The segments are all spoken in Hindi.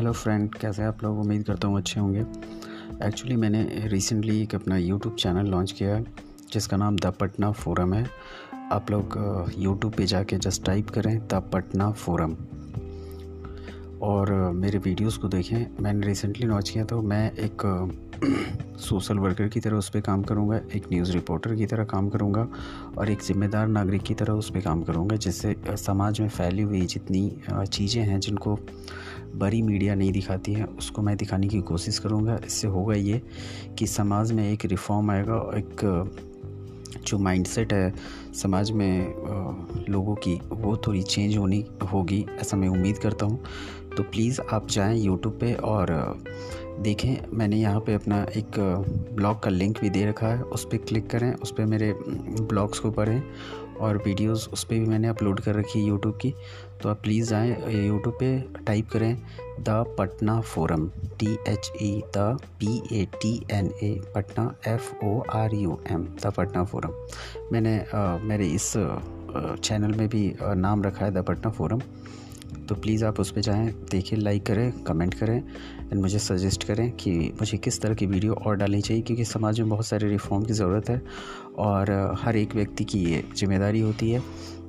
हेलो फ्रेंड कैसे आप लोग? उम्मीद करता हूँ अच्छे होंगे। एक्चुअली मैंने रिसेंटली एक अपना यूट्यूब चैनल लॉन्च किया है, जिसका नाम द पटना फोरम है। आप लोग यूट्यूब पे जाके जस्ट टाइप करें, द पटना फोरम। और मेरे वीडियोस को देखें, मैंने रिसेंटली लॉन्च किया तो मैं एक सोशल वर्कर की तरह उस पर काम करूँगा, एक न्यूज़ रिपोर्टर की तरह काम करूँगा और एक ज़िम्मेदार नागरिक की तरह उस पर काम करूँगा, जिससे समाज में फैली हुई जितनी चीज़ें हैं जिनको बड़ी मीडिया नहीं दिखाती है, उसको मैं दिखाने की कोशिश करूँगा। इससे होगा ये कि समाज में एक रिफॉर्म आएगा एक, जो माइंडसेट है समाज में लोगों की, वो थोड़ी चेंज होनी होगी, ऐसा मैं उम्मीद करता हूँ। तो प्लीज़ आप जाएँ यूट्यूब पे और देखें। मैंने यहाँ पे अपना एक ब्लॉग का लिंक भी दे रखा है। उस पर क्लिक करें। उस पर मेरे ब्लॉग्स को पढ़ें और वीडियोस उस पर भी मैंने अपलोड कर रखी है यूट्यूब की। तो आप प्लीज़ जाएँ यूट्यूब पे टाइप करें the Patna forum. T H E the P A T N A Patna F O R U M the Patna forum. मैंने आ, मेरे इस चैनल में भी नाम रखा है द पटना फोरम। तो प्लीज़ आप उस पर जाएँ, देखें लाइक करें कमेंट करें एंड मुझे सजेस्ट करें कि मुझे किस तरह की वीडियो और डालनी चाहिए, क्योंकि समाज में बहुत सारे रिफॉर्म की ज़रूरत है, और हर एक व्यक्ति की ये ज़िम्मेदारी होती है।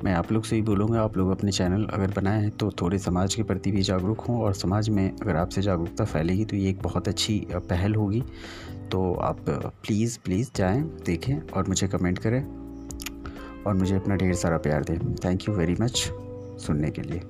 मैं आप लोग से ही बोलूँगा, आप लोग अपने चैनल अगर बनाएँ तो थोड़े समाज के प्रति भी जागरूक हों, और समाज में अगर आपसे जागरूकता फैलेगी तो ये एक बहुत अच्छी पहल होगी। तो आप प्लीज़ प्लीज़ जाएँ, देखें, और मुझे कमेंट करें, और मुझे अपना ढेर सारा प्यार दें। थैंक यू वेरी मच सुनने के लिए।